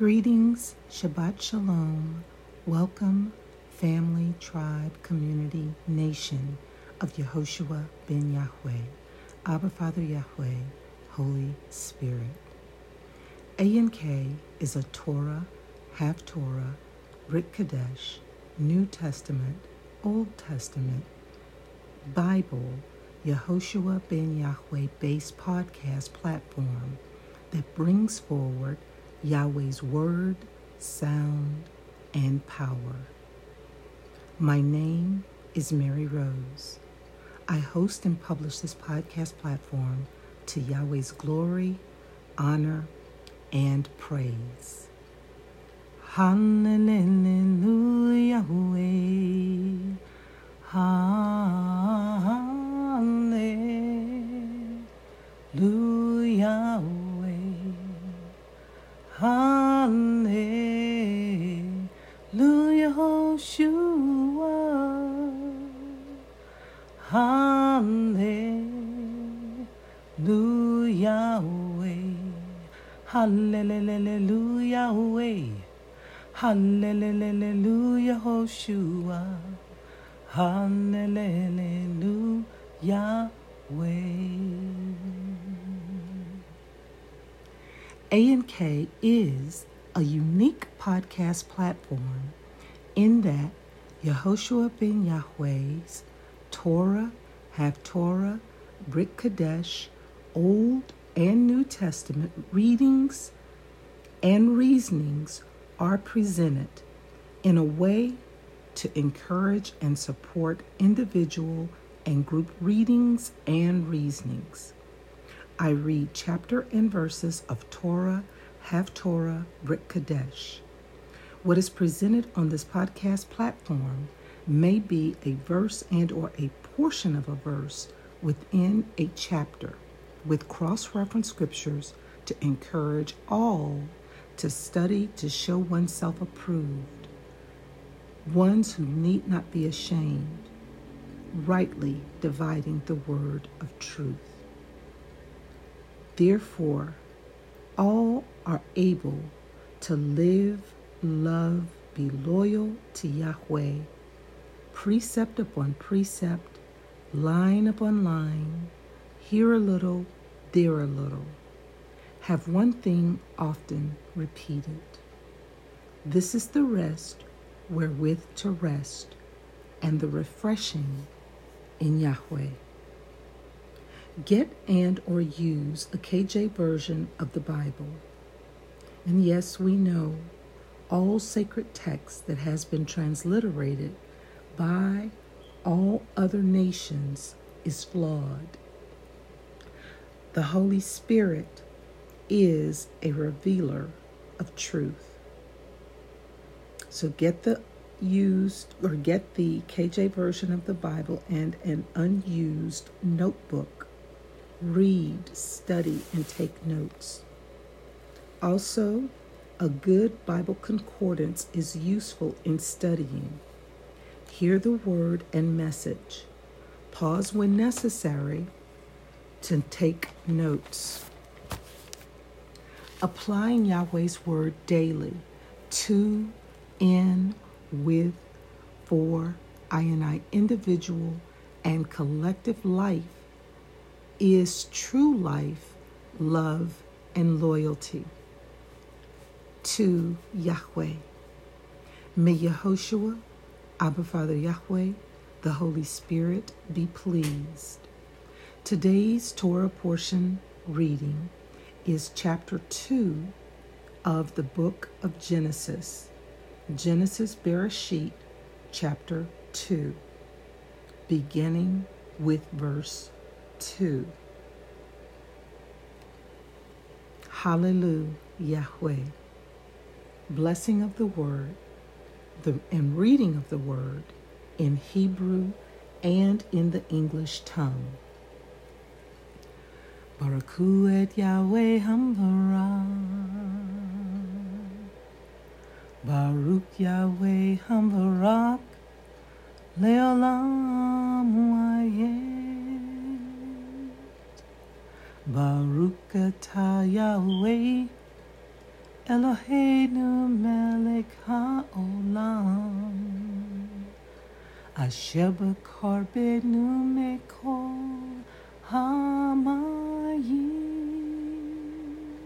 Greetings, Shabbat Shalom. Welcome, family, tribe, community, nation of Yehoshua ben Yahweh, Abba Father Yahweh, Holy Spirit. A&K is a Torah, Haftorah, Brit Kadesh, New Testament, Old Testament, Bible, Yehoshua ben Yahweh based podcast platform that brings forward Yahweh's word, sound, and power. My name is Mary Rose. I host and publish this podcast platform to Yahweh's glory, honor, and praise. Hallelujah. Hallelujah, Hallelujah, Joshua. Hallelujah, A&K is a unique podcast platform in that Yehoshua ben Yahweh's Torah, Haftorah, Brit Kadesh, Old and New Testament readings and reasonings are presented in a way to encourage and support individual and group readings and reasonings. I read chapter and verses of Torah, Haftorah, Brit Kadesh. What is presented on this podcast platform may be a verse and or a portion of a verse within a chapter with cross-reference scriptures to encourage all to study to show oneself approved, ones who need not be ashamed, rightly dividing the word of truth. Therefore, all are able to live, love, be loyal to Yahweh, precept upon precept, line upon line, here a little, there a little. Have one thing often repeated. This is the rest wherewith to rest, and the refreshing in Yahweh. Get and or use a KJ version of the Bible. And yes, we know all sacred text that has been transliterated by all other nations is flawed. The Holy Spirit is a revealer of truth. So get the used or get the KJ version of the Bible and an unused notebook read, study, and take notes. Also, a good Bible concordance is useful in studying. Hear the word and message. Pause when necessary to take notes. Applying Yahweh's word daily to, in, with, for, I and I individual and collective life is true life, love, and loyalty to Yahweh. May Yehoshua, Abba Father Yahweh, the Holy Spirit be pleased. Today's Torah portion reading is chapter 2 of the book of Genesis. Genesis Bereshit, chapter 2, beginning with verse 2. Hallelujah, Yahweh. Blessing of the word the, and reading of the word in Hebrew and in the English tongue. Baraku et Yahweh Hamvara. Baruch Yahweh Hamvarak. Leolam Wayet Baruch atah Yahweh. Eloheinu melech haolam. Asher b'kar benu mekol hamayim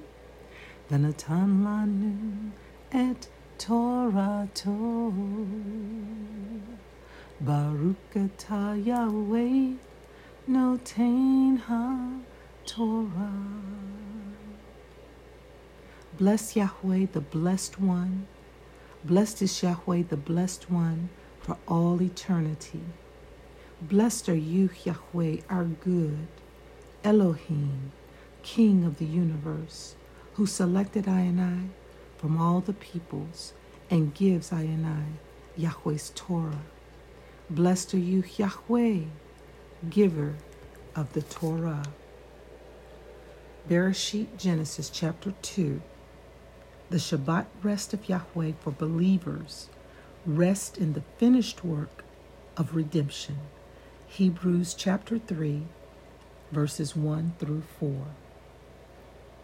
V'natan lanu et Torato Baruch atah Yahweh notain ha Torah. Bless Yahweh, the blessed one. Blessed is Yahweh, the blessed one, for all eternity. Blessed are you, Yahweh, our good, Elohim, King of the universe, who selected I and I from all the peoples and gives I and I Yahweh's Torah. Blessed are you, Yahweh, giver of the Torah. Bereshit Genesis chapter 2. The Shabbat rest of Yahweh for believers rest in the finished work of redemption. Hebrews chapter 3, verses 1 through 4.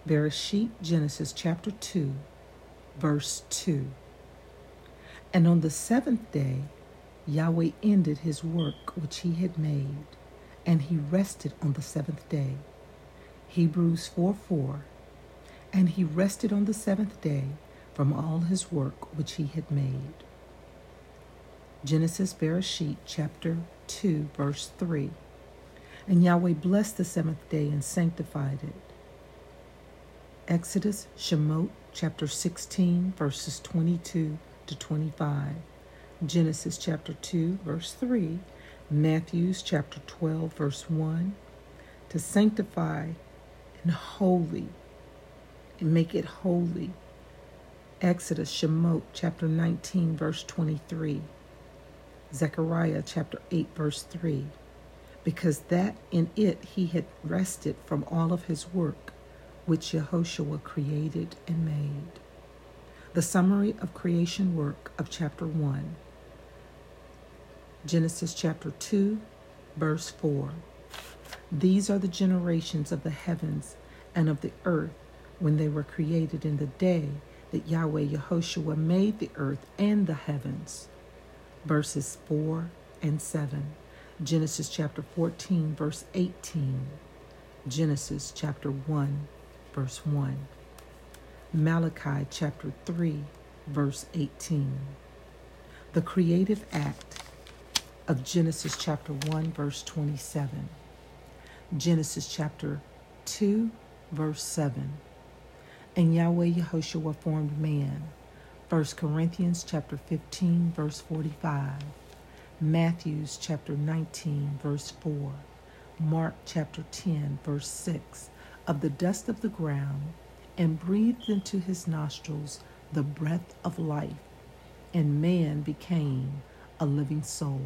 Bereshit Genesis chapter 2, verse 2. And on the seventh day, Yahweh ended his work which he had made, and he rested on the seventh day. Hebrews 4 4. And he rested on the seventh day from all his work which he had made. Genesis Bereshit chapter 2, verse 3. And Yahweh blessed the seventh day and sanctified it. Exodus Shemot chapter 16, verses 22 to 25. Genesis chapter 2, verse 3. Matthews chapter 12, verse 1. To sanctify and holy and make it holy. Exodus Shemot chapter 19, verse 23. Zechariah chapter 8, verse 3. Because that in it he had rested from all of his work which Yehoshua created and made. The summary of creation work of chapter 1. Genesis chapter 2, verse 4. These are the generations of the heavens and of the earth when they were created in the day that Yahweh Yehoshua made the earth and the heavens. Verses 4 and 7. Genesis chapter 14, verse 18. Genesis chapter 1, verse 1. Malachi chapter 3, verse 18. The creative act of Genesis chapter 1, verse 27. Genesis chapter 2, verse 7. And Yahweh Yehoshua formed man. 1 Corinthians chapter 15, verse 45. Matthews chapter 19, verse 4. Mark chapter 10, verse 6 of the dust of the ground and breathed into his nostrils the breath of life, and man became a living soul.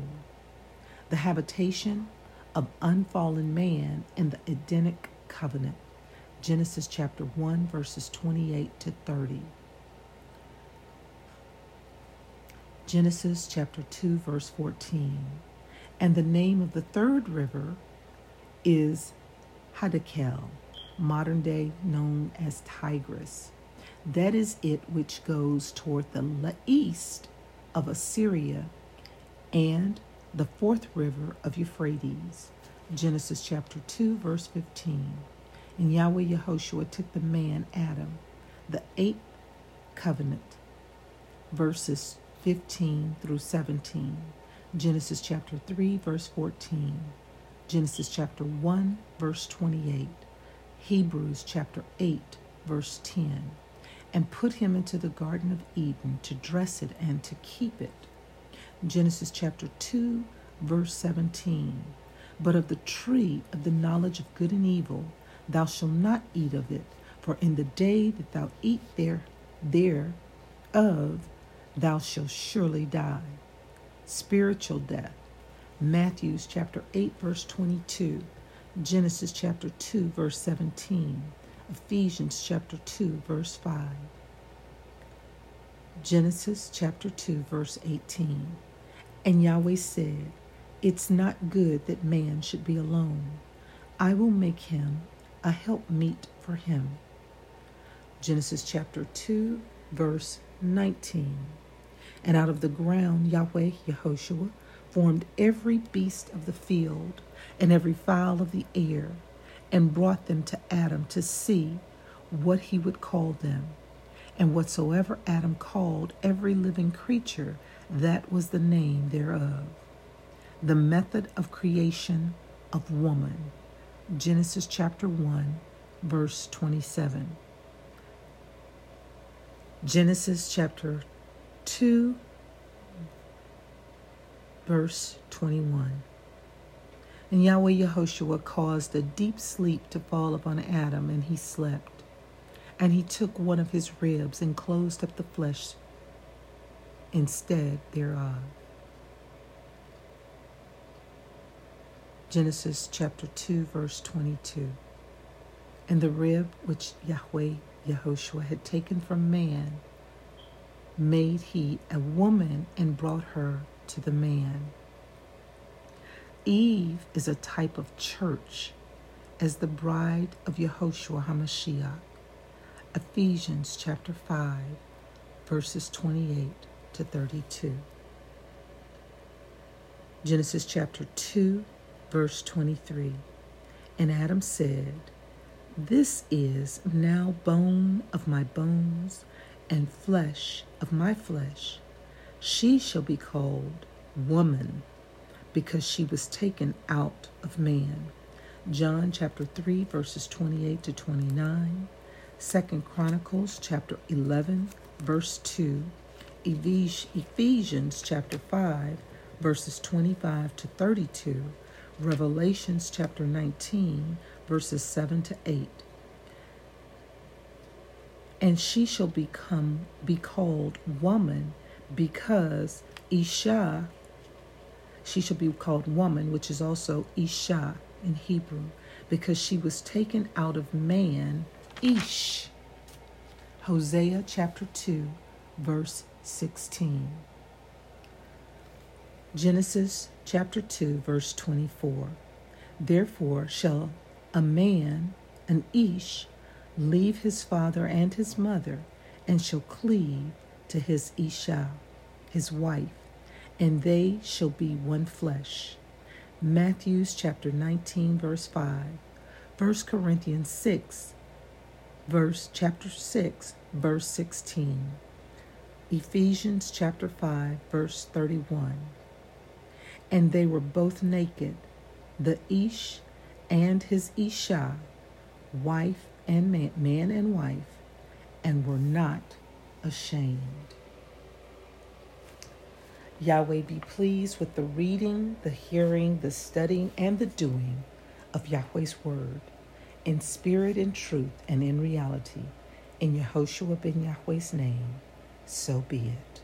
The habitation of unfallen man in the Edenic covenant. Genesis chapter 1, verses 28 to 30. Genesis chapter 2, verse 14. And the name of the third river is Hiddekel, modern day known as Tigris. That is it which goes toward the east of Assyria and the fourth river of Euphrates. Genesis chapter 2, verse 15. And Yahweh Yehoshua took the man Adam, the eighth covenant, verses 15 through 17. Genesis chapter 3, verse 14. Genesis chapter 1, verse 28. Hebrews chapter 8, verse 10, and put him into the Garden of Eden to dress it and to keep it. Genesis chapter 2, verse 17. But of the tree of the knowledge of good and evil, thou shalt not eat of it, for in the day that thou eat there, thereof, thou shalt surely die. Spiritual death. Matthews chapter 8, verse 22. Genesis chapter 2, verse 17, Ephesians chapter 2, verse 5, Genesis chapter 2, verse 18. And Yahweh said, It's not good that man should be alone. I will make him a helpmeet for him. Genesis chapter 2, verse 19. And out of the ground Yahweh Yehoshua formed every beast of the field and every fowl of the air and brought them to Adam to see what he would call them. And whatsoever Adam called every living creature, that was the name thereof. The method of creation of woman. Genesis chapter 1, verse 27. Genesis chapter 2, verse 21. And Yahweh Yehoshua caused a deep sleep to fall upon Adam, and he slept. And he took one of his ribs and closed up the flesh instead thereof. Genesis chapter 2, verse 22. And the rib which Yahweh Yehoshua had taken from man made he a woman and brought her to the man. Eve is a type of church as the bride of Yehoshua HaMashiach. Ephesians chapter 5, verses 28 to 32. Genesis chapter 2, verse 23. And Adam said, This is now bone of my bones and flesh of my flesh. She shall be called woman because she was taken out of man. John chapter 3 verses 28 to 29, 2 Chronicles chapter 11 verse 2, Ephesians chapter 5 verses 25 to 32, Revelations chapter 19 verses 7 to 8. And she shall become be called woman because Isha she shall be called woman, which is also Isha in Hebrew, because she was taken out of man, Ish. Hosea chapter 2, verse 16. Genesis chapter 2, verse 24. Therefore shall a man, an Ish, leave his father and his mother, and shall cleave to his Isha, his wife and they shall be one flesh. Matthews chapter 19 verse 5. 1 Corinthians 6 verse chapter 6 verse 16. Ephesians chapter 5 verse 31. And they were both naked, the Ish and his Isha, wife and man, man and wife, and were not ashamed. Yahweh be pleased with the reading, the hearing, the studying, and the doing of Yahweh's word in spirit and truth and in reality. In Yehoshua ben Yahweh's name, so be it.